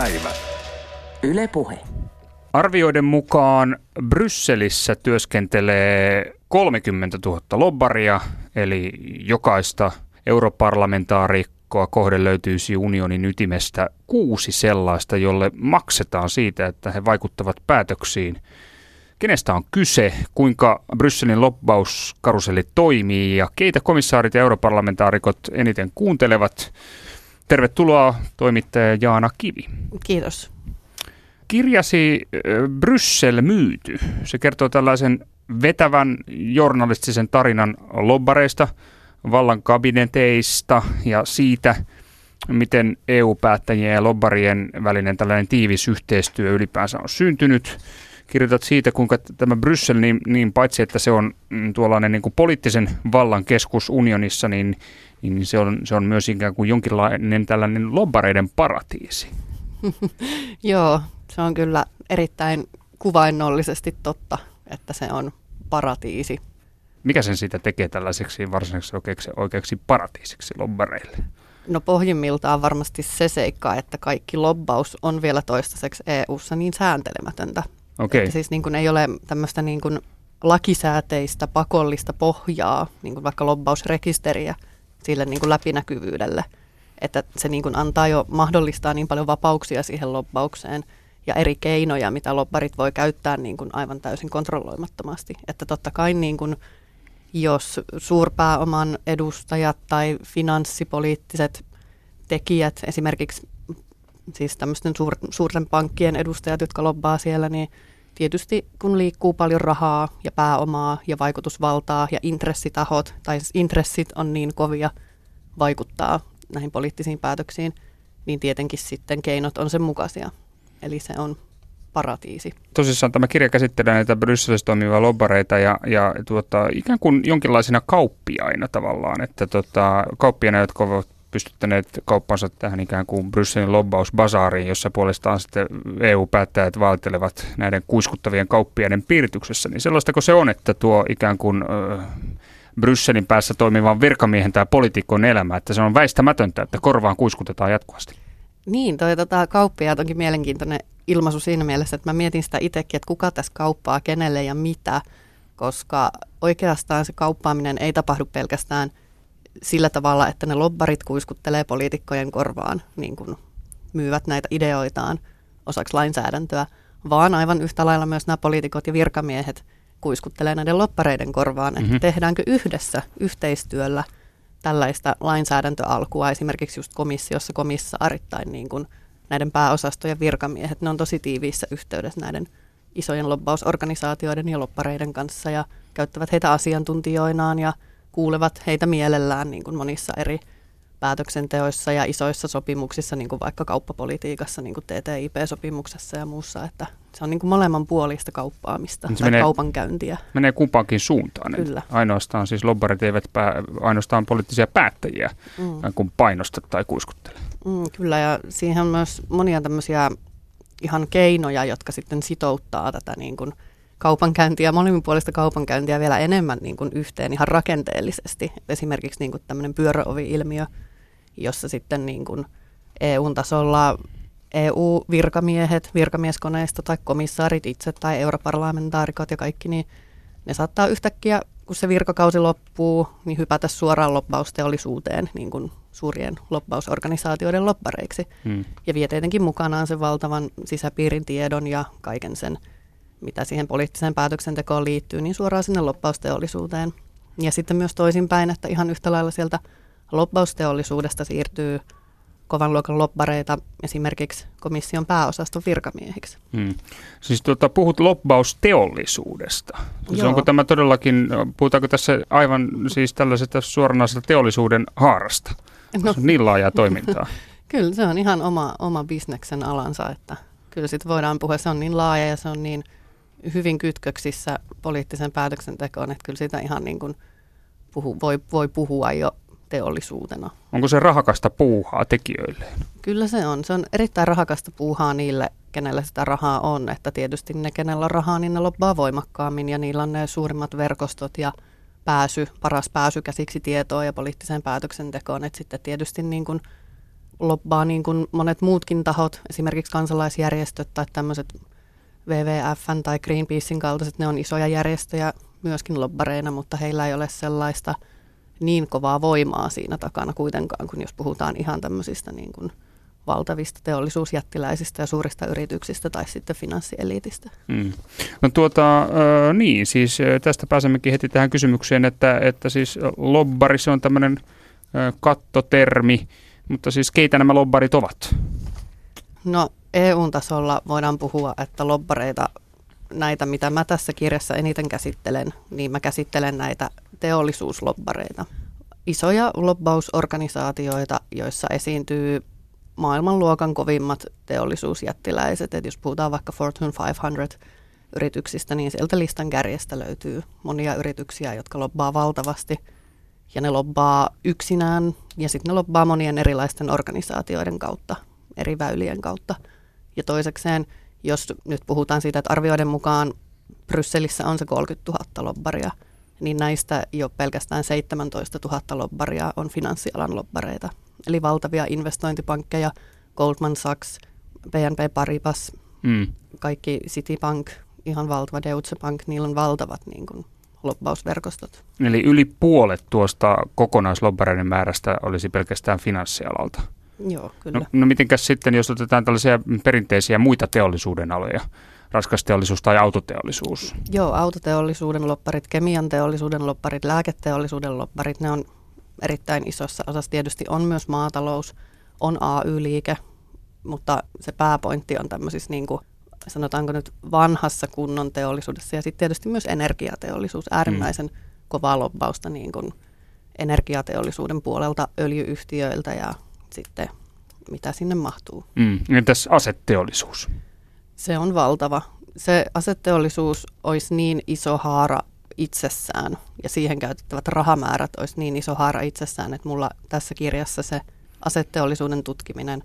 päivä. Yle Puhe. Arvioiden mukaan Brysselissä työskentelee 30 000 lobbaria, eli jokaista europarlamentaarikkoa kohde löytyisi unionin ytimestä kuusi sellaista, jolle maksetaan siitä, että he vaikuttavat päätöksiin. Kenestä on kyse, kuinka Brysselin lobbauskaruselli toimii ja keitä komissaarit ja europarlamentaarikot eniten kuuntelevat. Tervetuloa toimittaja Jaana Kivi. Kiitos. Kirjasi Bryssel myyty. Se kertoo tällaisen vetävän journalistisen tarinan lobbareista, vallan kabineteista ja siitä, miten EU-päättäjien ja lobbarien välinen tällainen tiivis yhteistyö ylipäänsä on syntynyt. Kirjoitat siitä, kuinka tämä Bryssel, niin, niin paitsi että se on mm, tuollainen niin kuin poliittisen vallan keskus unionissa, niin, niin se, on, se on myös ikään kuin jonkinlainen tällainen lobbareiden paratiisi. Joo, se on kyllä erittäin kuvainnollisesti totta, että se on paratiisi. Mikä sen siitä tekee tällaiseksi varsinaiseksi oikeaksi, oikeaksi paratiisiksi lobbareille? No pohjimmiltaan varmasti se seikka, että kaikki lobbaus on vielä toistaiseksi EU-ssa niin sääntelemätöntä. Okay. Että siis niin kuin ei ole tämmöistä niin kuin lakisääteistä pakollista pohjaa, niin kuin vaikka lobbausrekisteriä sille niin kuin läpinäkyvyydelle. Että se niin kuin antaa jo mahdollistaa niin paljon vapauksia siihen lobbaukseen – ja eri keinoja, mitä lobbarit voi käyttää niin kuin aivan täysin kontrolloimattomasti. Että totta kai niin kuin, jos suurpääoman edustajat tai finanssipoliittiset tekijät, esimerkiksi siis tämmöisten suur, suurten pankkien edustajat, jotka lobbaa siellä, niin tietysti kun liikkuu paljon rahaa ja pääomaa ja vaikutusvaltaa ja intressitahot, tai siis intressit on niin kovia vaikuttaa näihin poliittisiin päätöksiin, niin tietenkin sitten keinot on sen mukaisia. Eli se on paratiisi. Tosissaan tämä kirja käsittelee näitä Brysselissä toimivia lobbareita ja, ja tuota, ikään kuin jonkinlaisina kauppiaina tavallaan, että tota, kauppiaina, jotka ovat pystyttäneet kauppansa tähän ikään kuin Brysselin lobbausbasaariin, jossa puolestaan sitten EU-päättäjät valtelevat näiden kuiskuttavien kauppiaiden piirityksessä. Niin sellaistako se on, että tuo ikään kuin äh, Brysselin päässä toimivan virkamiehen tai poliitikon elämä, että se on väistämätöntä, että korvaan kuiskutetaan jatkuvasti? Niin, toi tota, kauppiaat onkin mielenkiintoinen ilmaisu siinä mielessä, että mä mietin sitä itsekin, että kuka tässä kauppaa, kenelle ja mitä, koska oikeastaan se kauppaaminen ei tapahdu pelkästään sillä tavalla, että ne lobbarit kuiskuttelee poliitikkojen korvaan, niin kuin myyvät näitä ideoitaan osaksi lainsäädäntöä, vaan aivan yhtä lailla myös nämä poliitikot ja virkamiehet kuiskuttelee näiden loppareiden korvaan, että mm-hmm. tehdäänkö yhdessä yhteistyöllä – tällaista lainsäädäntöalkua esimerkiksi just komissiossa komissaarit tai niin kuin näiden pääosastojen virkamiehet, ne on tosi tiiviissä yhteydessä näiden isojen lobbausorganisaatioiden ja loppareiden kanssa ja käyttävät heitä asiantuntijoinaan ja kuulevat heitä mielellään niin kuin monissa eri päätöksenteoissa ja isoissa sopimuksissa, niin kuin vaikka kauppapolitiikassa, niin kuin TTIP-sopimuksessa ja muussa, että se on niin kuin molemman puolista kauppaamista niin tai menee, kaupankäyntiä. Menee kumpaankin suuntaan. Kyllä. Ainoastaan siis lobbarit eivät pää, ainoastaan poliittisia päättäjiä mm. kun painosta tai kuiskuttele. Mm, kyllä ja siihen on myös monia tämmöisiä ihan keinoja, jotka sitten sitouttaa tätä niin kuin kaupankäyntiä, molemminpuolista kaupankäyntiä vielä enemmän niin kuin yhteen ihan rakenteellisesti. Esimerkiksi niin kuin tämmöinen pyöröovi-ilmiö, jossa sitten niin kuin EU-tasolla EU-virkamiehet, virkamieskoneista tai komissaarit itse tai europarlamentaarikot ja kaikki, niin ne saattaa yhtäkkiä, kun se virkakausi loppuu, niin hypätä suoraan loppausteollisuuteen niin kuin suurien loppausorganisaatioiden loppareiksi. Hmm. Ja vie tietenkin mukanaan sen valtavan sisäpiirin tiedon ja kaiken sen, mitä siihen poliittiseen päätöksentekoon liittyy, niin suoraan sinne loppausteollisuuteen. Ja sitten myös toisinpäin, että ihan yhtä lailla sieltä loppausteollisuudesta siirtyy – kovan luokan lobbareita esimerkiksi komission pääosaston virkamiehiksi. Hmm. Siis tuota, puhut lobbausteollisuudesta. Siis onko tämä todellakin, puhutaanko tässä aivan siis tällaisesta suoranaisesta teollisuuden haarasta? No. Se on niin laajaa toimintaa. kyllä se on ihan oma, oma bisneksen alansa, että kyllä sitten voidaan puhua, se on niin laaja ja se on niin hyvin kytköksissä poliittisen päätöksentekoon, että kyllä sitä ihan niin kuin puhu, voi, voi puhua jo teollisuutena. Onko se rahakasta puuhaa tekijöille? Kyllä se on. Se on erittäin rahakasta puuhaa niille, kenellä sitä rahaa on. Että tietysti ne, kenellä on rahaa, niin ne loppaa voimakkaammin ja niillä on ne suurimmat verkostot ja pääsy, paras pääsy käsiksi tietoon ja poliittiseen päätöksentekoon. Että sitten tietysti niin kuin lobbaa niin kuin monet muutkin tahot, esimerkiksi kansalaisjärjestöt tai tämmöiset WWFn tai Greenpeacein kaltaiset, ne on isoja järjestöjä myöskin lobbareina, mutta heillä ei ole sellaista niin kovaa voimaa siinä takana kuitenkaan, kun jos puhutaan ihan tämmöisistä niin kuin valtavista teollisuusjättiläisistä ja suurista yrityksistä tai sitten finanssieliitistä. Mm. No tuota, niin, siis tästä pääsemmekin heti tähän kysymykseen, että, että siis lobbari se on tämmöinen kattotermi, mutta siis keitä nämä lobbarit ovat? No EU-tasolla voidaan puhua, että lobbareita, näitä mitä mä tässä kirjassa eniten käsittelen, niin mä käsittelen näitä teollisuuslobbareita. Isoja lobbausorganisaatioita, joissa esiintyy maailmanluokan kovimmat teollisuusjättiläiset. Et jos puhutaan vaikka Fortune 500 yrityksistä, niin sieltä listan kärjestä löytyy monia yrityksiä, jotka lobbaa valtavasti. Ja ne lobbaa yksinään ja sitten ne lobbaa monien erilaisten organisaatioiden kautta, eri väylien kautta. Ja toisekseen, jos nyt puhutaan siitä, että arvioiden mukaan Brysselissä on se 30 000 lobbaria, niin näistä jo pelkästään 17 000 lobbaria on finanssialan lobbareita eli valtavia investointipankkeja, Goldman Sachs, BNP Paribas, mm. kaikki Citibank, ihan valtava Deutsche Bank, niillä on valtavat niin kuin, lobbausverkostot. Eli yli puolet tuosta kokonaislobbareiden määrästä olisi pelkästään finanssialalta. Joo, kyllä. No, no mitenkäs sitten, jos otetaan tällaisia perinteisiä muita teollisuuden aloja, raskasteollisuus tai autoteollisuus? Joo, autoteollisuuden lopparit, kemian teollisuuden lopparit, lääketeollisuuden lopparit, ne on erittäin isossa osassa tietysti on myös maatalous, on AY-liike, mutta se pääpointti on tämmöisissä niin kuin, sanotaanko nyt vanhassa kunnon teollisuudessa ja sitten tietysti myös energiateollisuus, äärimmäisen mm. kovaa lobbausta niin kuin energiateollisuuden puolelta öljyyhtiöiltä ja sitten mitä sinne mahtuu. Mm. Entäs aseteollisuus? Se on valtava. Se aseteollisuus olisi niin iso haara itsessään ja siihen käytettävät rahamäärät olisi niin iso haara itsessään, että mulla tässä kirjassa se asetteollisuuden tutkiminen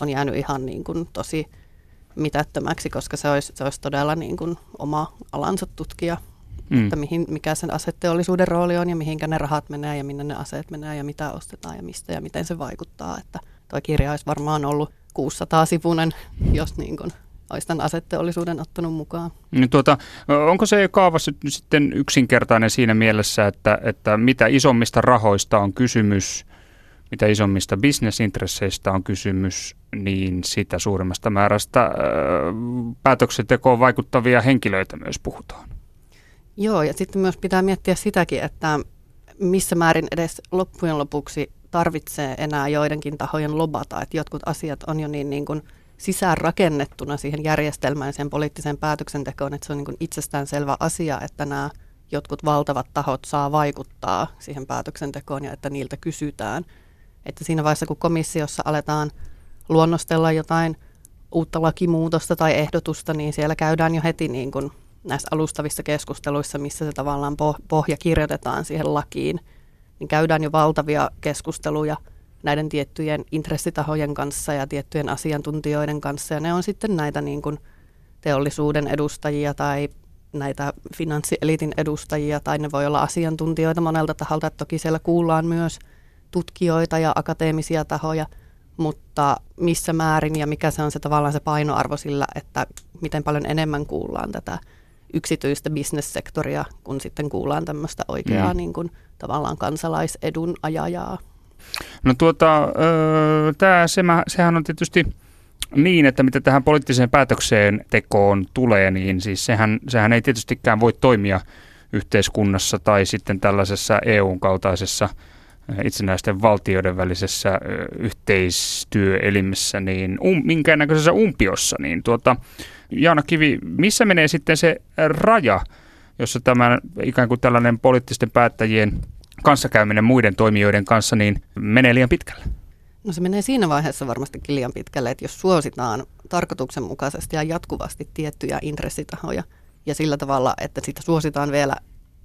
on jäänyt ihan niin kuin tosi mitättömäksi, koska se olisi, se olisi todella niin kuin oma alansa tutkia, mm. että mihin, mikä sen asetteollisuuden rooli on ja mihinkä ne rahat menee ja minne ne aseet menee ja mitä ostetaan ja mistä ja miten se vaikuttaa. Että tuo kirja olisi varmaan ollut 600 sivunen, jos niin kuin olisi tämän asetteollisuuden ottanut mukaan. Niin tuota, onko se kaavassa nyt sitten yksinkertainen siinä mielessä, että, että mitä isommista rahoista on kysymys, mitä isommista bisnesintresseistä on kysymys, niin sitä suuremmasta määrästä ää, päätöksentekoon vaikuttavia henkilöitä myös puhutaan. Joo, ja sitten myös pitää miettiä sitäkin, että missä määrin edes loppujen lopuksi tarvitsee enää joidenkin tahojen lobata, että jotkut asiat on jo niin, niin kuin – sisään rakennettuna siihen järjestelmään ja siihen poliittiseen päätöksentekoon, että se on niin itsestäänselvä asia, että nämä jotkut valtavat tahot saa vaikuttaa siihen päätöksentekoon ja että niiltä kysytään. Että siinä vaiheessa, kun komissiossa aletaan luonnostella jotain uutta lakimuutosta tai ehdotusta, niin siellä käydään jo heti niin kuin näissä alustavissa keskusteluissa, missä se tavallaan pohja kirjoitetaan siihen lakiin, niin käydään jo valtavia keskusteluja – näiden tiettyjen intressitahojen kanssa ja tiettyjen asiantuntijoiden kanssa. Ja ne on sitten näitä niin kuin teollisuuden edustajia tai näitä finanssielitin edustajia tai ne voi olla asiantuntijoita monelta taholta. Toki siellä kuullaan myös tutkijoita ja akateemisia tahoja, mutta missä määrin ja mikä se on se tavallaan se painoarvo sillä, että miten paljon enemmän kuullaan tätä yksityistä bisnessektoria, kun sitten kuullaan tämmöistä oikeaa mm. niin kuin, tavallaan kansalaisedun ajajaa. No tuota, tämä, se, sehän on tietysti niin, että mitä tähän poliittiseen päätökseen tekoon tulee, niin siis sehän, sehän ei tietystikään voi toimia yhteiskunnassa tai sitten tällaisessa EUn kaltaisessa itsenäisten valtioiden välisessä yhteistyöelimessä, niin um, minkäännäköisessä umpiossa, niin tuota, Jaana Kivi, missä menee sitten se raja, jossa tämä ikään kuin tällainen poliittisten päättäjien kanssakäyminen muiden toimijoiden kanssa niin menee liian pitkälle? No se menee siinä vaiheessa varmastikin liian pitkälle, että jos suositaan tarkoituksenmukaisesti ja jatkuvasti tiettyjä intressitahoja ja sillä tavalla, että sitä suositaan vielä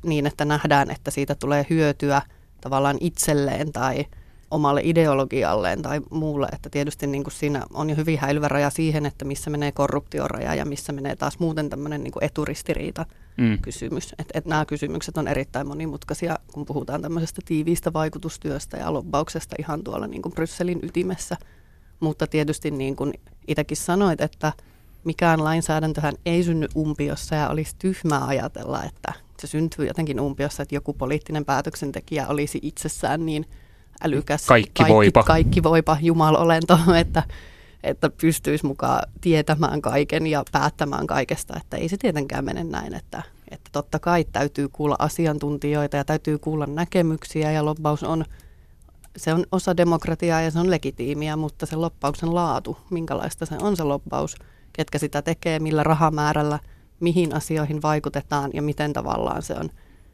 niin, että nähdään, että siitä tulee hyötyä tavallaan itselleen tai omalle ideologialleen tai muulle, että tietysti niin kuin siinä on jo hyvin häilyvä raja siihen, että missä menee korruptioraja ja missä menee taas muuten tämmöinen niin eturistiriita mm. kysymys. Et, et nämä kysymykset on erittäin monimutkaisia, kun puhutaan tämmöisestä tiiviistä vaikutustyöstä ja lobbauksesta ihan tuolla niin kuin Brysselin ytimessä. Mutta tietysti niin kuin itsekin sanoit, että mikään lainsäädäntöhän ei synny umpiossa ja olisi tyhmää ajatella, että se syntyy jotenkin umpiossa, että joku poliittinen päätöksentekijä olisi itsessään niin älykäs, kaikki, kaikki voipa, kaikki voipa jumalolento, että, että pystyisi mukaan tietämään kaiken ja päättämään kaikesta, että ei se tietenkään mene näin, että, että totta kai täytyy kuulla asiantuntijoita ja täytyy kuulla näkemyksiä ja lobbaus on, se on osa demokratiaa ja se on legitiimiä, mutta se loppauksen laatu, minkälaista se on se loppaus, ketkä sitä tekee, millä rahamäärällä, mihin asioihin vaikutetaan ja miten tavallaan se on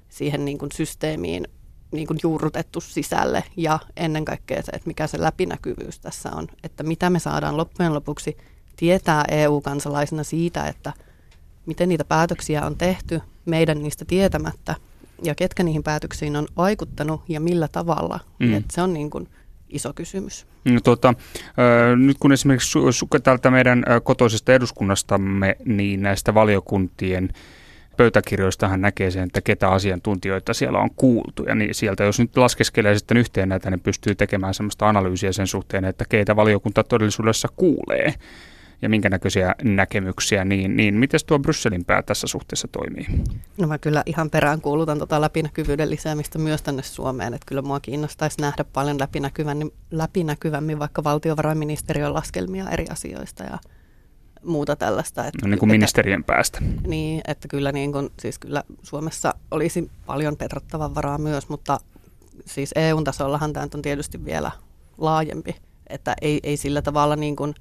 siihen niin kuin systeemiin niin kuin juurrutettu sisälle ja ennen kaikkea se, että mikä se läpinäkyvyys tässä on, että mitä me saadaan loppujen lopuksi tietää EU-kansalaisina siitä, että miten niitä päätöksiä on tehty meidän niistä tietämättä ja ketkä niihin päätöksiin on vaikuttanut ja millä tavalla. Mm. Että se on niin kuin iso kysymys. No, tuota, nyt kun esimerkiksi täältä meidän kotoisesta eduskunnastamme, niin näistä valiokuntien pöytäkirjoistahan näkee sen, että ketä asiantuntijoita siellä on kuultu. Ja niin sieltä, jos nyt laskeskelee sitten yhteen näitä, niin pystyy tekemään sellaista analyysiä sen suhteen, että keitä valiokunta todellisuudessa kuulee ja minkä näköisiä näkemyksiä, niin, niin miten tuo Brysselin pää tässä suhteessa toimii? No mä kyllä ihan perään kuulutan tota läpinäkyvyyden lisäämistä myös tänne Suomeen, että kyllä mua kiinnostaisi nähdä paljon läpinäkyvämmin, läpinäkyvämmin vaikka valtiovarainministeriön laskelmia eri asioista ja muuta tällaista. Että, no niin kuin ministerien päästä. Niin, että kyllä, niin kuin, siis kyllä Suomessa olisi paljon petrattavan varaa myös, mutta siis EU-tasollahan tämä on tietysti vielä laajempi, että ei, ei sillä tavalla niin kuin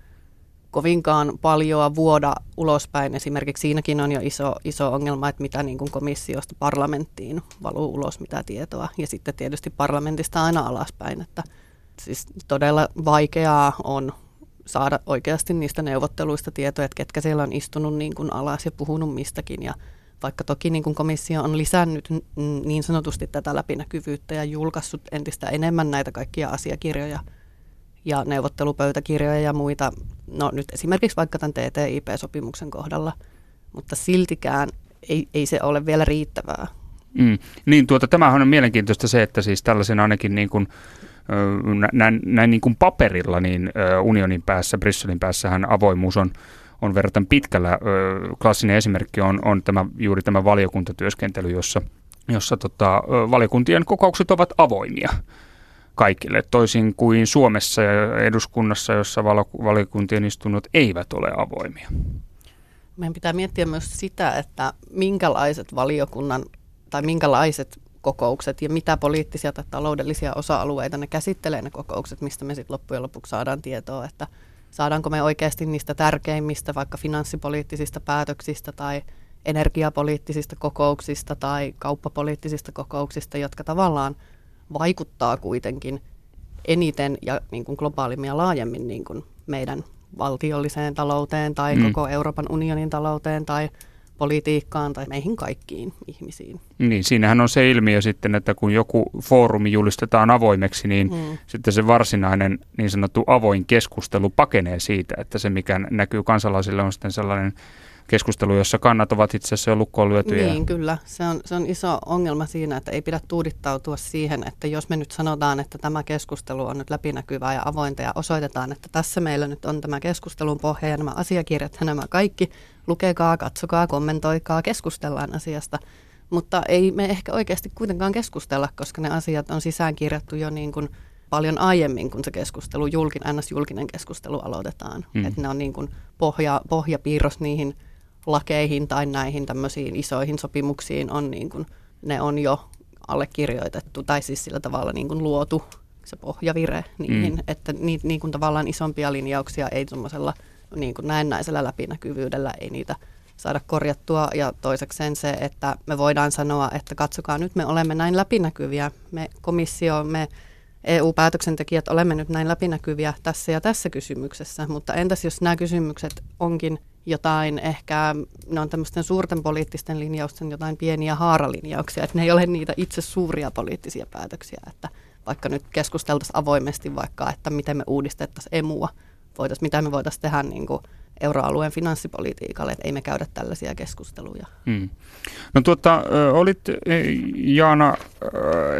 kovinkaan paljoa vuoda ulospäin. Esimerkiksi siinäkin on jo iso, iso ongelma, että mitä niin kuin komissiosta parlamenttiin valuu ulos mitä tietoa. Ja sitten tietysti parlamentista aina alaspäin, että siis todella vaikeaa on saada oikeasti niistä neuvotteluista tietoja, että ketkä siellä on istunut niin kuin alas ja puhunut mistäkin. Ja vaikka toki niin kuin komissio on lisännyt niin sanotusti tätä läpinäkyvyyttä ja julkaissut entistä enemmän näitä kaikkia asiakirjoja ja neuvottelupöytäkirjoja ja muita, no nyt esimerkiksi vaikka tämän TTIP-sopimuksen kohdalla, mutta siltikään ei, ei se ole vielä riittävää. Mm. Niin, tuota, tämähän on mielenkiintoista se, että siis tällaisen ainakin niin kuin näin, näin niin kuin paperilla niin unionin päässä, Brysselin päässähän avoimuus on, on verraten pitkällä. Klassinen esimerkki on, on tämä, juuri tämä valiokuntatyöskentely, jossa, jossa tota, valiokuntien kokoukset ovat avoimia kaikille, toisin kuin Suomessa ja eduskunnassa, jossa valiokuntien istunnot eivät ole avoimia. Meidän pitää miettiä myös sitä, että minkälaiset valiokunnan tai minkälaiset kokoukset ja mitä poliittisia tai taloudellisia osa-alueita ne käsittelee ne kokoukset, mistä me sitten loppujen lopuksi saadaan tietoa, että saadaanko me oikeasti niistä tärkeimmistä vaikka finanssipoliittisista päätöksistä tai energiapoliittisista kokouksista tai kauppapoliittisista kokouksista, jotka tavallaan vaikuttaa kuitenkin eniten ja niin kuin globaalimmin ja laajemmin niin kuin meidän valtiolliseen talouteen tai mm. koko Euroopan unionin talouteen tai politiikkaan tai meihin kaikkiin ihmisiin. Niin, siinähän on se ilmiö sitten, että kun joku foorumi julistetaan avoimeksi, niin mm. sitten se varsinainen niin sanottu avoin keskustelu pakenee siitä, että se mikä näkyy kansalaisille on sitten sellainen keskustelu, jossa kannat ovat itse asiassa jo lukkoon lyötyjä. Niin, kyllä. Se on, se on iso ongelma siinä, että ei pidä tuudittautua siihen, että jos me nyt sanotaan, että tämä keskustelu on nyt läpinäkyvää ja avointa ja osoitetaan, että tässä meillä nyt on tämä keskustelun pohja ja nämä asiakirjat ja nämä kaikki, lukekaa, katsokaa, kommentoikaa, keskustellaan asiasta. Mutta ei me ehkä oikeasti kuitenkaan keskustella, koska ne asiat on sisäänkirjattu jo niin kuin paljon aiemmin, kun se keskustelu, julkin, ns. julkinen keskustelu aloitetaan. Mm. Että ne on niin kuin pohja, pohjapiirros niihin lakeihin tai näihin tämmöisiin isoihin sopimuksiin on niin kuin, ne on jo allekirjoitettu tai siis sillä tavalla niin kuin luotu se pohjavire niihin, mm. että ni, niin kuin tavallaan isompia linjauksia ei semmoisella niin kuin näennäisellä läpinäkyvyydellä ei niitä saada korjattua. Ja toisekseen se, että me voidaan sanoa, että katsokaa nyt me olemme näin läpinäkyviä, me komissio, me EU-päätöksentekijät olemme nyt näin läpinäkyviä tässä ja tässä kysymyksessä, mutta entäs jos nämä kysymykset onkin jotain ehkä, ne on tämmöisten suurten poliittisten linjausten jotain pieniä haaralinjauksia, että ne ei ole niitä itse suuria poliittisia päätöksiä, että vaikka nyt keskusteltaisiin avoimesti vaikka, että miten me uudistettaisiin emua, voitais, mitä me voitaisiin tehdä niin kuin euroalueen finanssipolitiikalle, että ei me käydä tällaisia keskusteluja. Hmm. No tuota, olit Jaana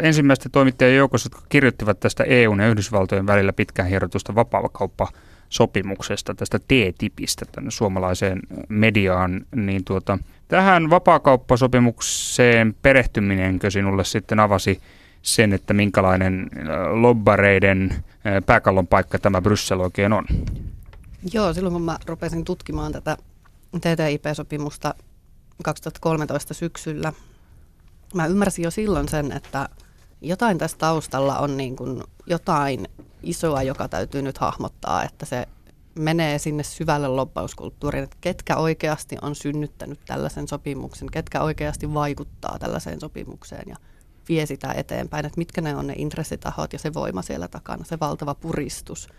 ensimmäisten toimittajien joukossa, jotka kirjoittivat tästä EUn ja Yhdysvaltojen välillä pitkään hierotusta vapaakauppa sopimuksesta, tästä T-tipistä tänne suomalaiseen mediaan, niin tuota, tähän vapaakauppasopimukseen perehtyminenkö sinulle sitten avasi sen, että minkälainen lobbareiden pääkallon paikka tämä Bryssel oikein on? Joo, silloin kun mä rupesin tutkimaan tätä TTIP-sopimusta 2013 syksyllä, mä ymmärsin jo silloin sen, että jotain tässä taustalla on niin kuin jotain isoa, joka täytyy nyt hahmottaa, että se menee sinne syvälle lobbauskulttuuriin, että ketkä oikeasti on synnyttänyt tällaisen sopimuksen, ketkä oikeasti vaikuttaa tällaiseen sopimukseen ja vie sitä eteenpäin, että mitkä ne on ne intressitahot ja se voima siellä takana, se valtava puristus.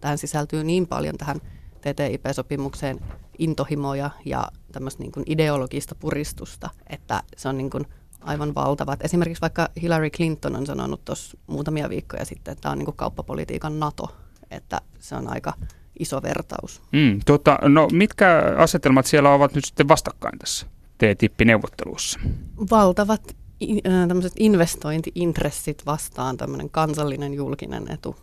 Tähän sisältyy niin paljon tähän TTIP-sopimukseen intohimoja ja tämmöistä niin ideologista puristusta, että se on niin kuin aivan valtavat. Esimerkiksi vaikka Hillary Clinton on sanonut tuossa muutamia viikkoja sitten, että tämä on niin kauppapolitiikan NATO, että se on aika iso vertaus. Mm, tuota, no mitkä asetelmat siellä ovat nyt sitten vastakkain tässä TTIP-neuvottelussa? Valtavat tämmöiset investointiintressit vastaan tämmöinen kansallinen julkinen etu.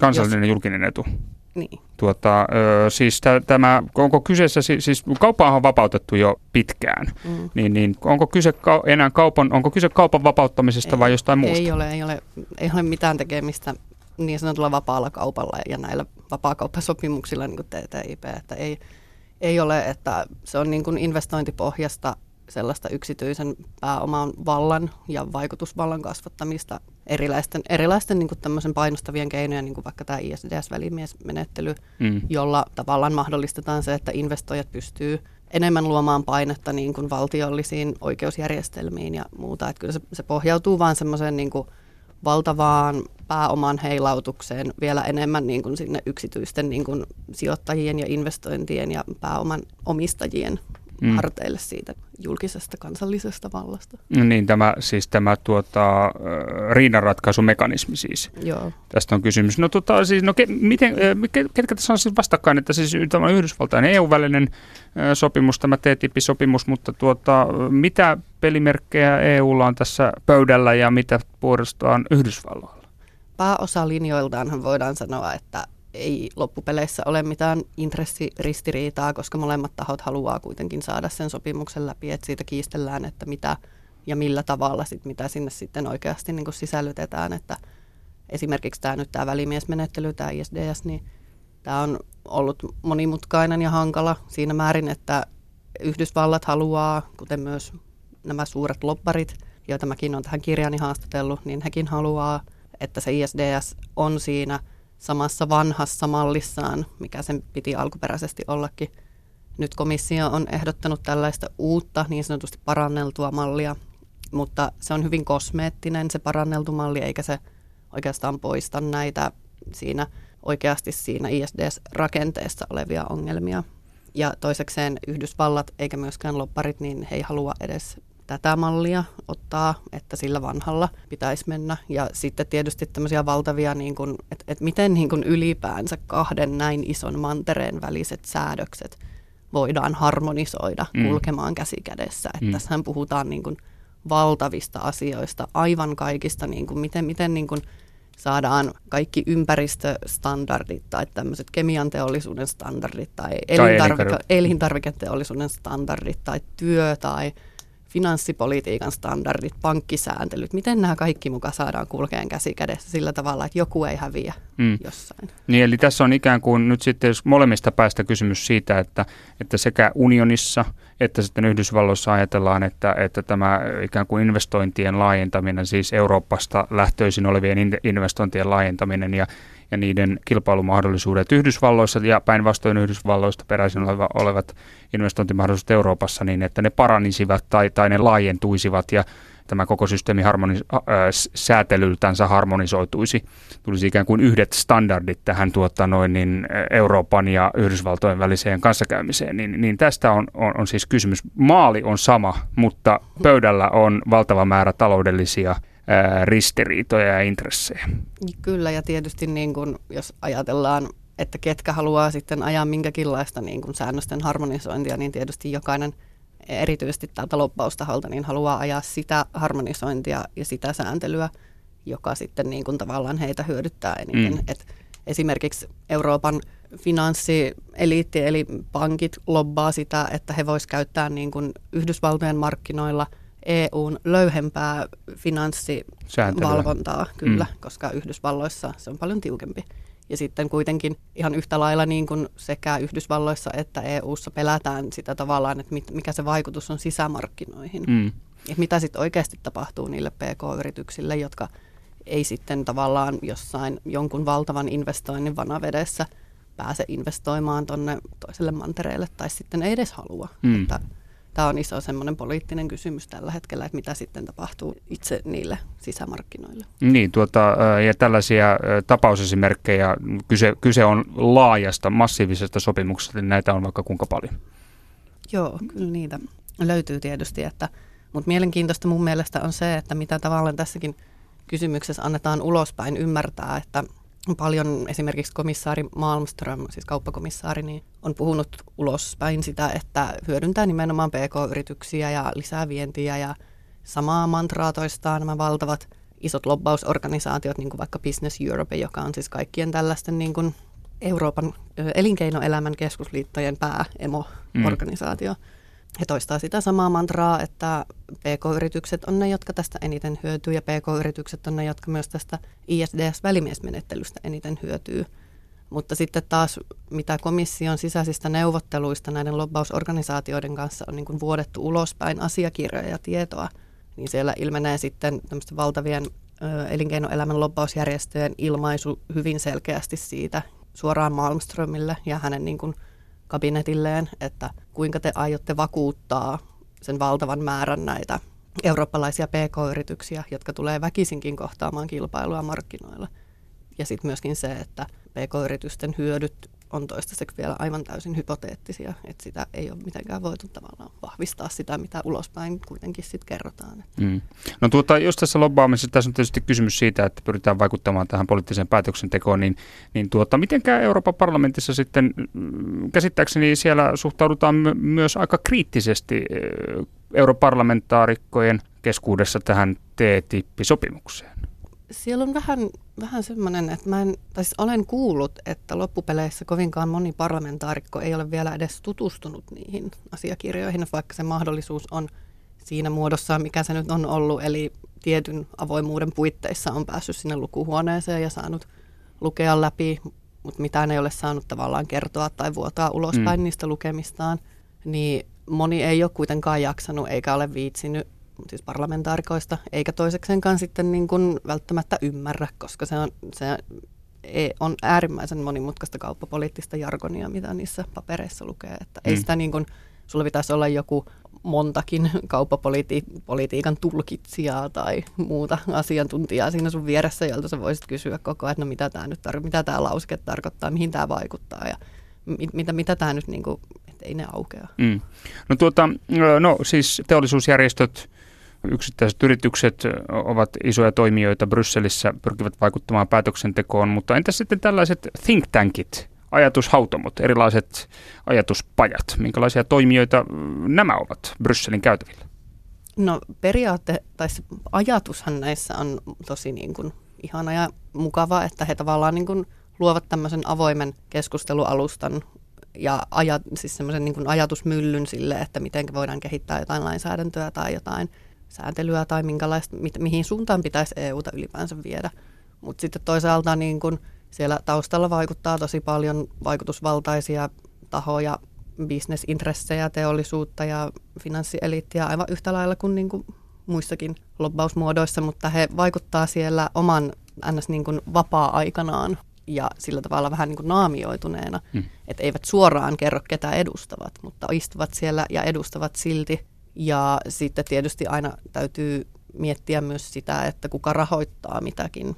Kansallinen Jos, julkinen etu. Niin. Tuota, siis tämä, onko kyseessä, siis kauppa on vapautettu jo pitkään, mm. niin, niin onko kyse enää kaupan, onko kyse kaupan vapauttamisesta ei, vai jostain muusta? Ei ole, ei ole, ei ole mitään tekemistä niin sanotulla vapaalla kaupalla ja näillä vapaakauppasopimuksilla niin kuin TTIP, että ei, ei ole, että se on niin kuin investointipohjasta sellaista yksityisen pääoman vallan ja vaikutusvallan kasvattamista erilaisten, erilaisten niin tämmöisen painostavien keinojen, niin kuin vaikka tämä ISDS-välimiesmenettely, mm. jolla tavallaan mahdollistetaan se, että investoijat pystyy enemmän luomaan painetta niin kuin valtiollisiin oikeusjärjestelmiin ja muuta. Että kyllä se, se pohjautuu vaan semmoiseen niin valtavaan pääoman heilautukseen vielä enemmän niin kuin sinne yksityisten niin kuin sijoittajien ja investointien ja pääoman omistajien mm. harteille siitä julkisesta kansallisesta vallasta. No niin, tämä, siis tämä tuota, riidanratkaisumekanismi siis. Joo. Tästä on kysymys. No tota, siis, no ke, miten, ketkä tässä on siis vastakkain, että siis tämä Yhdysvaltain EU-välinen sopimus, tämä TTIP-sopimus, mutta tuota, mitä pelimerkkejä EUlla on tässä pöydällä ja mitä puolestaan Yhdysvalloilla? Pääosa linjoiltaanhan voidaan sanoa, että ei loppupeleissä ole mitään intressiristiriitaa, koska molemmat tahot haluaa kuitenkin saada sen sopimuksen läpi, että siitä kiistellään, että mitä ja millä tavalla sit, mitä sinne sitten oikeasti niin kuin sisällytetään, että esimerkiksi tämä nyt tämä välimiesmenettely, tämä ISDS, niin tämä on ollut monimutkainen ja hankala siinä määrin, että Yhdysvallat haluaa, kuten myös nämä suuret lopparit, joita mäkin olen tähän kirjani haastatellut, niin hekin haluaa, että se ISDS on siinä – samassa vanhassa mallissaan, mikä sen piti alkuperäisesti ollakin. Nyt komissio on ehdottanut tällaista uutta, niin sanotusti paranneltua mallia, mutta se on hyvin kosmeettinen se paranneltu malli, eikä se oikeastaan poista näitä siinä oikeasti siinä ISDS-rakenteessa olevia ongelmia. Ja toisekseen Yhdysvallat eikä myöskään lopparit, niin he ei halua edes tätä mallia ottaa, että sillä vanhalla pitäisi mennä. Ja sitten tietysti tämmöisiä valtavia, niin kuin, että, että miten niin kuin ylipäänsä kahden näin ison mantereen väliset säädökset voidaan harmonisoida mm. kulkemaan käsi kädessä. Että mm. Tässähän puhutaan niin kuin valtavista asioista, aivan kaikista, niin kuin miten, miten niin kuin saadaan kaikki ympäristöstandardit tai tämmöiset kemian teollisuuden standardit tai, tai elintarvike- elintarviketeollisuuden standardit tai työ tai finanssipolitiikan standardit, pankkisääntelyt, miten nämä kaikki mukaan saadaan kulkeen käsi kädessä sillä tavalla, että joku ei häviä mm. jossain. Niin, eli tässä on ikään kuin nyt sitten jos molemmista päästä kysymys siitä, että, että sekä unionissa että sitten Yhdysvalloissa ajatellaan, että, että tämä ikään kuin investointien laajentaminen, siis Euroopasta lähtöisin olevien investointien laajentaminen ja ja niiden kilpailumahdollisuudet Yhdysvalloissa ja päinvastoin Yhdysvalloista peräisin oleva, olevat investointimahdollisuudet Euroopassa niin, että ne paranisivat tai, tai ne laajentuisivat ja tämä koko systeemi harmonis- äh, säätelyltänsä harmonisoituisi. Tulisi ikään kuin yhdet standardit tähän tuota, noin, niin Euroopan ja Yhdysvaltojen väliseen kanssakäymiseen. Niin, niin tästä on, on, on siis kysymys. Maali on sama, mutta pöydällä on valtava määrä taloudellisia ristiriitoja ja intressejä. Kyllä, ja tietysti niin kun, jos ajatellaan että ketkä haluaa sitten ajaa minkäkinlaista niin kuin säännösten harmonisointia, niin tietysti jokainen erityisesti tältä loppaustaholta niin haluaa ajaa sitä harmonisointia ja sitä sääntelyä, joka sitten niin kuin tavallaan heitä hyödyttää eniten. Mm. Et esimerkiksi Euroopan finanssieliitti eli pankit lobbaa sitä, että he voisivat käyttää niin kuin Yhdysvaltojen markkinoilla EUn löyhempää finanssivalvontaa, kyllä, mm. koska Yhdysvalloissa se on paljon tiukempi. Ja sitten kuitenkin ihan yhtä lailla niin kuin sekä Yhdysvalloissa että EUssa pelätään sitä tavallaan, että mikä se vaikutus on sisämarkkinoihin. Mm. Ja mitä sitten oikeasti tapahtuu niille PK-yrityksille, jotka ei sitten tavallaan jossain jonkun valtavan investoinnin vanavedessä pääse investoimaan tuonne toiselle mantereelle tai sitten ei edes halua. Mm. Että tämä on iso semmoinen poliittinen kysymys tällä hetkellä, että mitä sitten tapahtuu itse niille sisämarkkinoille. Niin, tuota, ja tällaisia tapausesimerkkejä, kyse, kyse on laajasta, massiivisesta sopimuksesta, niin näitä on vaikka kuinka paljon. Joo, kyllä niitä löytyy tietysti, että, mutta mielenkiintoista mun mielestä on se, että mitä tavallaan tässäkin kysymyksessä annetaan ulospäin ymmärtää, että paljon esimerkiksi komissaari Malmström, siis kauppakomissaari, niin on puhunut ulospäin sitä, että hyödyntää nimenomaan PK-yrityksiä ja lisää vientiä ja samaa mantraa toistaa nämä valtavat isot lobbausorganisaatiot, niin kuin vaikka Business Europe, joka on siis kaikkien tällaisten niin kuin Euroopan elinkeinoelämän keskusliittojen pääemo-organisaatio. Mm he toistaa sitä samaa mantraa, että PK-yritykset on ne, jotka tästä eniten hyötyy ja PK-yritykset on ne, jotka myös tästä ISDS-välimiesmenettelystä eniten hyötyy. Mutta sitten taas, mitä komission sisäisistä neuvotteluista näiden lobbausorganisaatioiden kanssa on niin kuin vuodettu ulospäin asiakirjoja ja tietoa, niin siellä ilmenee sitten valtavien ö, elinkeinoelämän lobbausjärjestöjen ilmaisu hyvin selkeästi siitä suoraan Malmströmille ja hänen niin kuin kabinetilleen, että kuinka te aiotte vakuuttaa sen valtavan määrän näitä eurooppalaisia pk-yrityksiä, jotka tulee väkisinkin kohtaamaan kilpailua markkinoilla. Ja sitten myöskin se, että pk-yritysten hyödyt on toistaiseksi vielä aivan täysin hypoteettisia, että sitä ei ole mitenkään voitu tavallaan vahvistaa sitä, mitä ulospäin kuitenkin sitten kerrotaan. Mm. No tuota, jos tässä lobbaamisessa, tässä on tietysti kysymys siitä, että pyritään vaikuttamaan tähän poliittiseen päätöksentekoon, niin, niin tuota, mitenkään Euroopan parlamentissa sitten, mm, käsittääkseni siellä suhtaudutaan my- myös aika kriittisesti europarlamentaarikkojen keskuudessa tähän TTIP-sopimukseen? Siellä on vähän, vähän semmoinen, että mä en, tai siis olen kuullut, että loppupeleissä kovinkaan moni parlamentaarikko ei ole vielä edes tutustunut niihin asiakirjoihin, vaikka se mahdollisuus on siinä muodossa, mikä se nyt on ollut, eli tietyn avoimuuden puitteissa on päässyt sinne lukuhuoneeseen ja saanut lukea läpi, mutta mitään ei ole saanut tavallaan kertoa tai vuotaa ulospäin mm. niistä lukemistaan, niin moni ei ole kuitenkaan jaksanut eikä ole viitsinyt siis parlamentaarikoista, eikä toiseksenkaan sitten niin kuin välttämättä ymmärrä, koska se on, se on äärimmäisen monimutkaista kauppapoliittista jargonia, mitä niissä papereissa lukee. Että mm. Ei sitä niin kuin, sulla pitäisi olla joku montakin kauppapolitiikan tulkitsijaa tai muuta asiantuntijaa siinä sun vieressä, jolta sä voisit kysyä koko ajan, että no mitä tämä nyt tar- mitä tämä lauseke tarkoittaa, mihin tämä vaikuttaa ja mit, mitä, mitä tämä nyt, niin kuin, ei ne aukea. Mm. No, tuota, no siis teollisuusjärjestöt, Yksittäiset yritykset ovat isoja toimijoita Brysselissä, pyrkivät vaikuttamaan päätöksentekoon, mutta entä sitten tällaiset think tankit, ajatushautomot, erilaiset ajatuspajat, minkälaisia toimijoita nämä ovat Brysselin käytävillä? No periaatte, tai se ajatushan näissä on tosi niin kuin ihana ja mukava, että he tavallaan niin kuin luovat tämmöisen avoimen keskustelualustan ja ajat, siis semmoisen niin kuin ajatusmyllyn sille, että miten voidaan kehittää jotain lainsäädäntöä tai jotain sääntelyä tai minkälaista, mi, mihin suuntaan pitäisi EUta ylipäänsä viedä. Mutta sitten toisaalta niin kun siellä taustalla vaikuttaa tosi paljon vaikutusvaltaisia tahoja, bisnesintressejä, teollisuutta ja finanssieliittiä aivan yhtä lailla kuin, niin kuin muissakin lobbausmuodoissa, mutta he vaikuttaa siellä oman ns. Niin kuin vapaa-aikanaan ja sillä tavalla vähän niin kuin naamioituneena, hmm. että eivät suoraan kerro ketä edustavat, mutta istuvat siellä ja edustavat silti ja sitten tietysti aina täytyy miettiä myös sitä, että kuka rahoittaa mitäkin.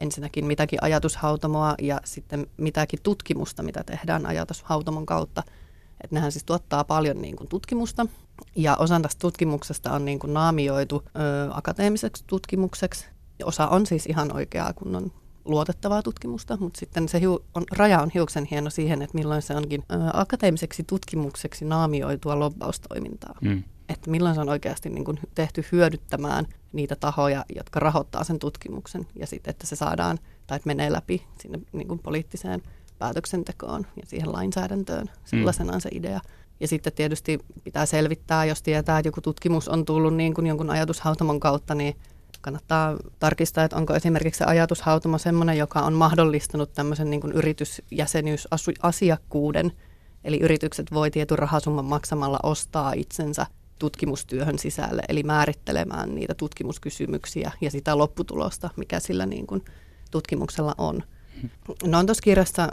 Ensinnäkin mitäkin ajatushautomoa ja sitten mitäkin tutkimusta, mitä tehdään ajatushautomon kautta. Että nehän siis tuottaa paljon niin kuin tutkimusta ja osa tästä tutkimuksesta on niin kuin naamioitu ö, akateemiseksi tutkimukseksi. Osa on siis ihan oikeaa kunnon luotettavaa tutkimusta, mutta sitten se hiu, on, raja on hiuksen hieno siihen, että milloin se onkin ä, akateemiseksi tutkimukseksi naamioitua lobbaustoimintaa. Mm. Että milloin se on oikeasti niin kuin tehty hyödyttämään niitä tahoja, jotka rahoittaa sen tutkimuksen ja sitten, että se saadaan tai että menee läpi sinne niin kuin poliittiseen päätöksentekoon ja siihen lainsäädäntöön. Sellaisena on se idea. Ja sitten tietysti pitää selvittää, jos tietää, että joku tutkimus on tullut niin kuin jonkun ajatushautomon kautta, niin kannattaa tarkistaa, että onko esimerkiksi se ajatushautoma sellainen, joka on mahdollistanut tämmöisen niin kuin yritysjäsenyysasiakkuuden. Eli yritykset voi tietyn rahasumman maksamalla ostaa itsensä tutkimustyöhön sisälle, eli määrittelemään niitä tutkimuskysymyksiä ja sitä lopputulosta, mikä sillä niin kuin tutkimuksella on. No on tuossa kirjassa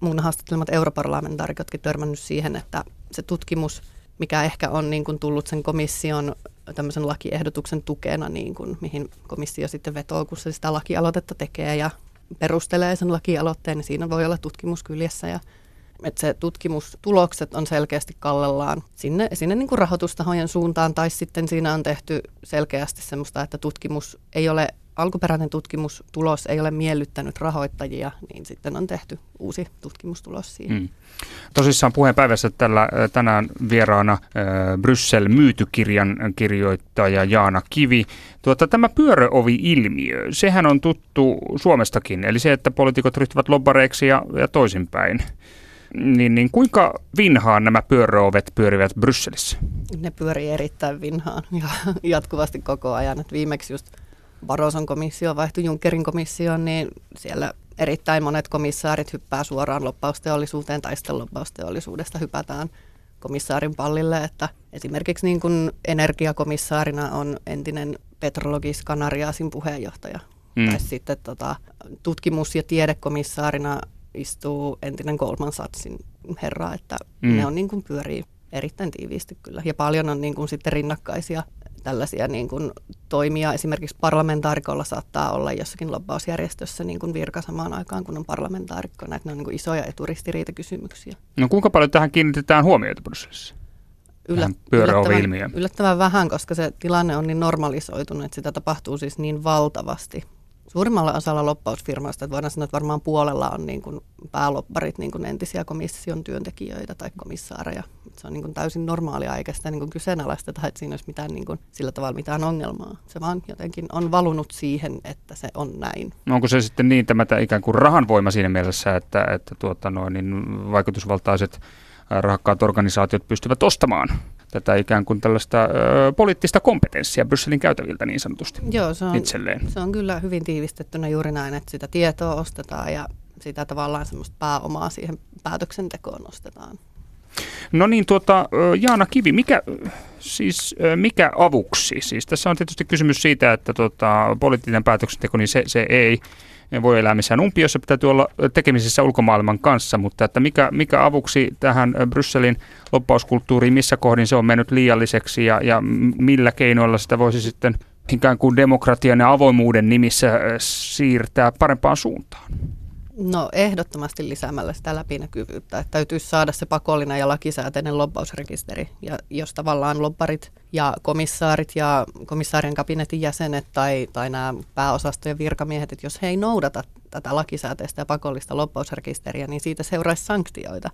mun haastattelemat europarlamentaarikotkin törmännyt siihen, että se tutkimus, mikä ehkä on niin kuin tullut sen komission tämmöisen lakiehdotuksen tukena, niin kuin, mihin komissio sitten vetoo, kun se sitä lakialoitetta tekee ja perustelee sen lakialoitteen, niin siinä voi olla tutkimus kyljessä ja että se tutkimustulokset on selkeästi kallellaan sinne, sinne niin kuin rahoitustahojen suuntaan, tai sitten siinä on tehty selkeästi semmoista, että tutkimus ei ole alkuperäinen tutkimustulos ei ole miellyttänyt rahoittajia, niin sitten on tehty uusi tutkimustulos siihen. Mm. Tosissaan puheenpäivässä tällä, tänään vieraana äh, Bryssel myytykirjan kirjoittaja Jaana Kivi. Tuota, tämä pyöröovi-ilmiö, sehän on tuttu Suomestakin, eli se, että poliitikot ryhtyvät lobbareiksi ja, ja toisinpäin. Niin, niin kuinka vinhaan nämä pyöröovet pyörivät Brysselissä? Ne pyörii erittäin vinhaan ja jatkuvasti koko ajan. Et viimeksi just Baroson komissio vaihtui Junckerin komissioon, niin siellä erittäin monet komissaarit hyppää suoraan loppausteollisuuteen tai sitten loppausteollisuudesta hypätään komissaarin pallille, että esimerkiksi niin kuin energiakomissaarina on entinen Petrologis Kanariasin puheenjohtaja. Mm. Tai sitten tota, tutkimus- ja tiedekomissaarina istuu entinen Goldman Sachsin herra, että mm. ne on niin kuin pyörii erittäin tiiviisti kyllä. Ja paljon on niin kuin sitten rinnakkaisia tällaisia niin kuin toimia. Esimerkiksi parlamentaarikolla saattaa olla jossakin lobbausjärjestössä niin kuin virka samaan aikaan, kun on parlamentaarikko. Näitä ne on niin kuin isoja eturistiriitakysymyksiä. No kuinka paljon tähän kiinnitetään huomiota Brysselissä? Yllä, yllättävän, yllättävän vähän, koska se tilanne on niin normalisoitunut, että sitä tapahtuu siis niin valtavasti suurimmalla osalla loppausfirmoista, että voidaan sanoa, että varmaan puolella on niin kuin päälopparit niin kuin entisiä komission työntekijöitä tai komissaareja. Se on niin kuin täysin normaalia, eikä sitä niin kuin kyseenalaisteta, että siinä olisi mitään niin kuin, sillä tavalla mitään ongelmaa. Se vaan jotenkin on valunut siihen, että se on näin. No onko se sitten niin tämä ikään kuin rahan voima siinä mielessä, että, että tuota noin, niin vaikutusvaltaiset rahakkaat organisaatiot pystyvät ostamaan tätä ikään kuin tällaista ö, poliittista kompetenssia Brysselin käytäviltä niin sanotusti Joo, se on, itselleen. Se on kyllä hyvin tiivistettynä juuri näin, että sitä tietoa ostetaan ja sitä tavallaan semmoista pääomaa siihen päätöksentekoon ostetaan. No niin, tuota, Jaana Kivi, mikä, siis, mikä avuksi? Siis tässä on tietysti kysymys siitä, että tuota, poliittinen päätöksenteko, niin se, se ei voi elää missään umpiossa, täytyy olla tekemisissä ulkomaailman kanssa, mutta että mikä, mikä avuksi tähän Brysselin loppauskulttuuriin, missä kohdin se on mennyt liialliseksi ja, ja millä keinoilla sitä voisi sitten ikään kuin demokratian ja avoimuuden nimissä siirtää parempaan suuntaan? No ehdottomasti lisäämällä sitä läpinäkyvyyttä. Että täytyisi saada se pakollinen ja lakisääteinen lobbausrekisteri. Ja jos tavallaan lobbarit ja komissaarit ja komissaarien kabinetin jäsenet tai, tai nämä pääosastojen virkamiehet, että jos he ei noudata tätä lakisääteistä ja pakollista lobbausrekisteriä, niin siitä seuraisi sanktioita.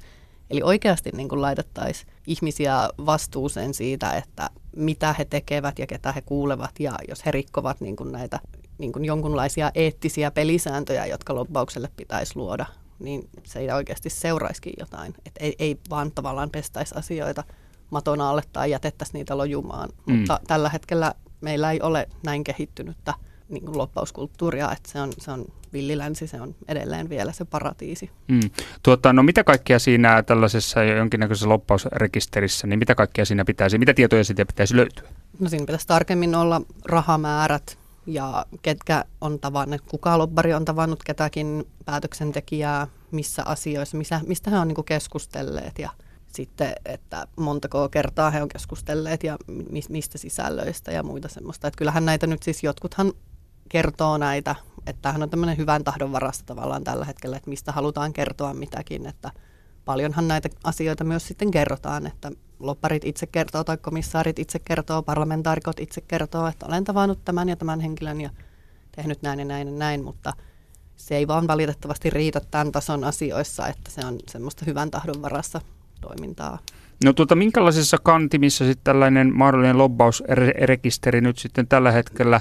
Eli oikeasti niin kuin laitettaisiin ihmisiä vastuuseen siitä, että mitä he tekevät ja ketä he kuulevat ja jos he rikkovat niin kuin näitä niin kuin jonkunlaisia eettisiä pelisääntöjä, jotka lobbaukselle pitäisi luoda, niin se ei oikeasti seuraisikin jotain. Et ei, ei vaan tavallaan pestäisi asioita maton alle tai jätettäisi niitä lojumaan. Mm. Mutta tällä hetkellä meillä ei ole näin kehittynyttä niin kuin loppauskulttuuria, että se on, se on villilänsi, se on edelleen vielä se paratiisi. Mm. Tuota, no mitä kaikkea siinä tällaisessa jonkinnäköisessä loppausrekisterissä, niin mitä kaikkea siinä pitäisi, mitä tietoja siitä pitäisi löytyä? No siinä pitäisi tarkemmin olla rahamäärät, ja ketkä on tavannut, kuka lobbari on tavannut ketäkin päätöksentekijää, missä asioissa, missä, mistä he on niin keskustelleet ja sitten, että montako kertaa he on keskustelleet ja mistä sisällöistä ja muita semmoista. Että kyllähän näitä nyt siis jotkuthan kertoo näitä, että tämähän on tämmöinen hyvän tahdon varasta tavallaan tällä hetkellä, että mistä halutaan kertoa mitäkin, että paljonhan näitä asioita myös sitten kerrotaan, että lopparit itse kertoo tai komissaarit itse kertoo, parlamentaarikot itse kertoo, että olen tavannut tämän ja tämän henkilön ja tehnyt näin ja näin ja näin, mutta se ei vaan valitettavasti riitä tämän tason asioissa, että se on semmoista hyvän tahdon varassa toimintaa. No tuota, minkälaisissa kantimissa sitten tällainen mahdollinen lobbausrekisteri nyt sitten tällä hetkellä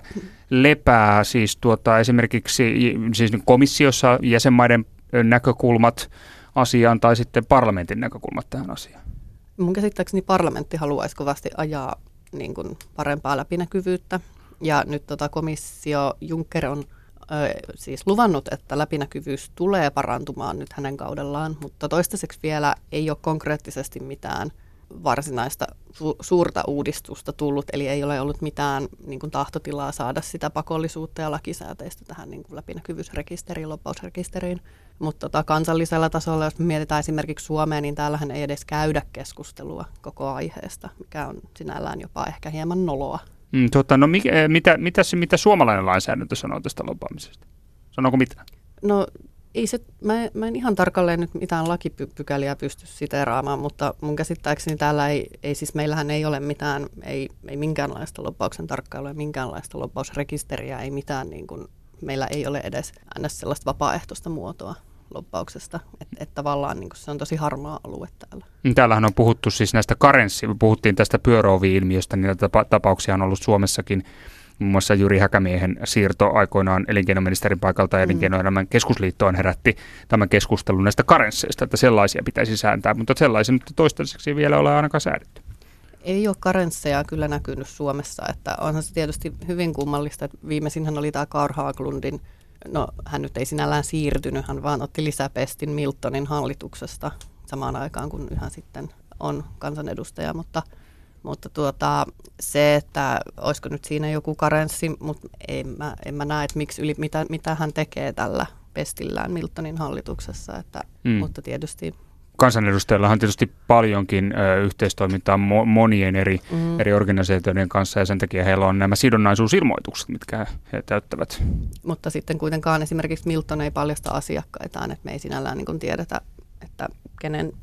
lepää, siis tuota, esimerkiksi siis komissiossa jäsenmaiden näkökulmat asiaan tai sitten parlamentin näkökulmat tähän asiaan? Mun käsittääkseni parlamentti haluaisi kovasti ajaa niin kuin parempaa läpinäkyvyyttä. Ja nyt tota komissio Juncker on ö, siis luvannut, että läpinäkyvyys tulee parantumaan nyt hänen kaudellaan, mutta toistaiseksi vielä ei ole konkreettisesti mitään – varsinaista su- suurta uudistusta tullut, eli ei ole ollut mitään niin kuin, tahtotilaa saada sitä pakollisuutta ja lakisääteistä tähän niin kuin, läpinäkyvyysrekisteriin, loppausrekisteriin. Mutta tota, kansallisella tasolla, jos me mietitään esimerkiksi Suomea, niin täällähän ei edes käydä keskustelua koko aiheesta, mikä on sinällään jopa ehkä hieman noloa. Mm, tota, no mikä, eh, mitä, mitä, mitä suomalainen lainsäädäntö sanoo tästä loppaamisesta? Sanooko mitään? No ei se, mä, mä en ihan tarkalleen nyt mitään lakipykäliä pysty siteeraamaan, mutta mun käsittääkseni täällä ei, ei siis meillähän ei ole mitään, ei, ei minkäänlaista loppauksen tarkkailua, minkäänlaista loppausrekisteriä, ei mitään niin kuin, meillä ei ole edes ns. sellaista vapaaehtoista muotoa loppauksesta, että et tavallaan niin se on tosi harmaa alue täällä. Täällähän on puhuttu siis näistä karenssi, puhuttiin tästä pyöräovi-ilmiöstä, niitä tapauksia on ollut Suomessakin Muun muassa Juri Häkämiehen siirto aikoinaan elinkeinoministerin paikalta mm. elinkeinoelämän keskusliittoon herätti tämän keskustelun näistä karensseista, että sellaisia pitäisi sääntää, mutta sellaisia nyt toistaiseksi vielä ole ainakaan säädetty. Ei ole karensseja kyllä näkynyt Suomessa, että onhan se tietysti hyvin kummallista, että viimeisinhän oli tämä Karl Haglundin, no hän nyt ei sinällään siirtynyt, hän vaan otti lisäpestin Miltonin hallituksesta samaan aikaan, kun yhä sitten on kansanedustaja, mutta – mutta tuota, se, että olisiko nyt siinä joku karenssi, mutta en mä, en mä näe, että miksi yli, mitä, mitä hän tekee tällä pestillään Miltonin hallituksessa. Että, mm. Mutta tietysti kansanedustajilla on tietysti paljonkin ö, yhteistoimintaa mo- monien eri, mm. eri organisaatioiden kanssa ja sen takia heillä on nämä sidonnaisuusilmoitukset, mitkä he täyttävät. Mutta sitten kuitenkaan esimerkiksi Milton ei paljasta asiakkaitaan, että me ei sinällään niin tiedetä, että kenen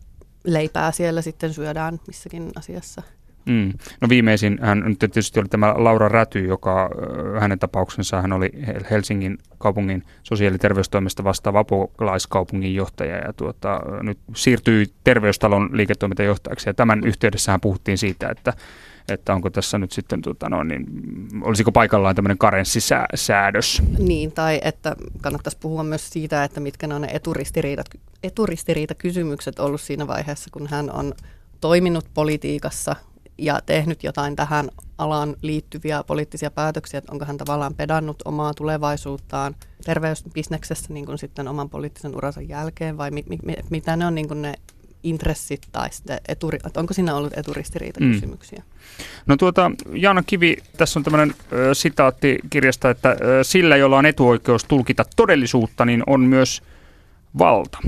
leipää siellä sitten syödään missäkin asiassa. Mm. No viimeisin hän nyt tietysti oli tämä Laura Räty, joka hänen tapauksensa hän oli Helsingin kaupungin sosiaali- ja terveystoimesta vastaava apulaiskaupungin johtaja ja tuota, nyt siirtyi terveystalon liiketoimintajohtajaksi ja tämän yhteydessähän puhuttiin siitä, että että onko tässä nyt sitten, tota, no, niin, olisiko paikallaan tämmöinen karenssisäädös? Niin, tai että kannattaisi puhua myös siitä, että mitkä ne on ne eturistiriidat, eturistiriitakysymykset ollut siinä vaiheessa, kun hän on toiminut politiikassa ja tehnyt jotain tähän alaan liittyviä poliittisia päätöksiä, että onko hän tavallaan pedannut omaa tulevaisuuttaan terveysbisneksessä niin kuin sitten oman poliittisen uransa jälkeen vai mi, mi, mitä ne on niin kuin ne intressit tai sitten eturi, että onko siinä ollut eturistiriitakysymyksiä? Mm. No tuota, Jaana Kivi, tässä on tämmöinen ö, sitaatti kirjasta, että ö, sillä, jolla on etuoikeus tulkita todellisuutta, niin on myös valta.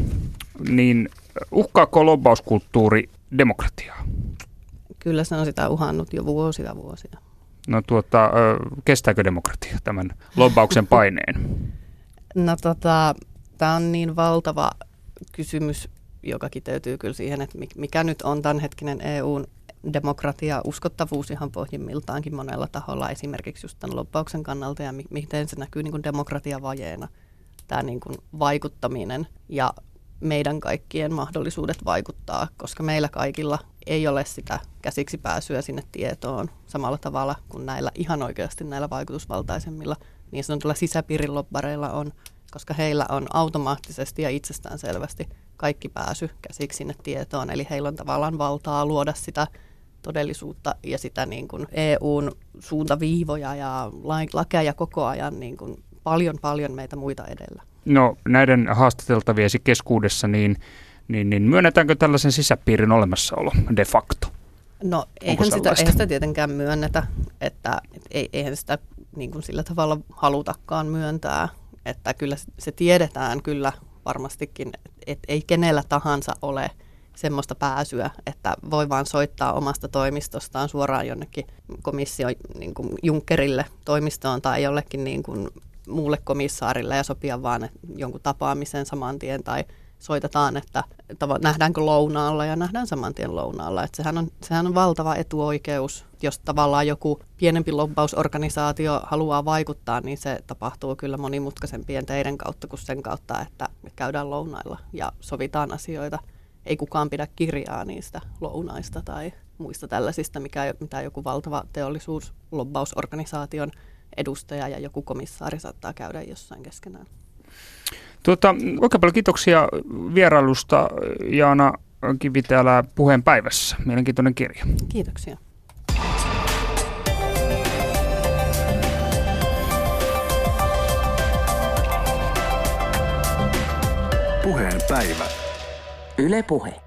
Niin uhkaako lobbauskulttuuri demokratiaa? Kyllä se on sitä uhannut jo vuosia vuosia. No tuota, kestääkö demokratia tämän lobbauksen paineen? No tota, tämä on niin valtava kysymys, joka kiteytyy kyllä siihen, että mikä nyt on tämänhetkinen EUn demokratia, uskottavuus ihan pohjimmiltaankin monella taholla, esimerkiksi just tämän lobbauksen kannalta ja miten se näkyy niin kuin demokratiavajeena, tämä niin kuin vaikuttaminen ja meidän kaikkien mahdollisuudet vaikuttaa, koska meillä kaikilla ei ole sitä käsiksi pääsyä sinne tietoon samalla tavalla kuin näillä ihan oikeasti näillä vaikutusvaltaisemmilla niin sanotulla sisäpiirin lobbareilla on, koska heillä on automaattisesti ja itsestään selvästi kaikki pääsy käsiksi sinne tietoon. Eli heillä on tavallaan valtaa luoda sitä todellisuutta ja sitä niin kuin EUn suuntaviivoja ja lakeja koko ajan niin kuin paljon paljon meitä muita edellä. No näiden haastateltaviesi keskuudessa, niin, niin, niin myönnetäänkö tällaisen sisäpiirin olemassaolo de facto? No eihän sitä, eihän sitä tietenkään myönnetä, että et, eihän sitä niin kuin sillä tavalla halutakaan myöntää, että kyllä se tiedetään kyllä varmastikin, että ei kenellä tahansa ole semmoista pääsyä, että voi vaan soittaa omasta toimistostaan suoraan jonnekin komissio niin kuin Junckerille toimistoon tai jollekin niin kuin muulle komissaarille ja sopia vaan jonkun tapaamisen saman tien tai soitetaan, että, nähdäänkö lounaalla ja nähdään saman tien lounaalla. Että sehän, on, sehän on valtava etuoikeus jos tavallaan joku pienempi lobbausorganisaatio haluaa vaikuttaa, niin se tapahtuu kyllä monimutkaisempien teiden kautta kuin sen kautta, että käydään lounailla ja sovitaan asioita. Ei kukaan pidä kirjaa niistä lounaista tai muista tällaisista, mikä, mitä joku valtava teollisuuslobbausorganisaation edustaja ja joku komissaari saattaa käydä jossain keskenään. Tuota, oikein paljon kiitoksia vierailusta Jaana Kivi täällä puheen päivässä. Mielenkiintoinen kirja. Kiitoksia. Puheen päivä. Yle Puhe.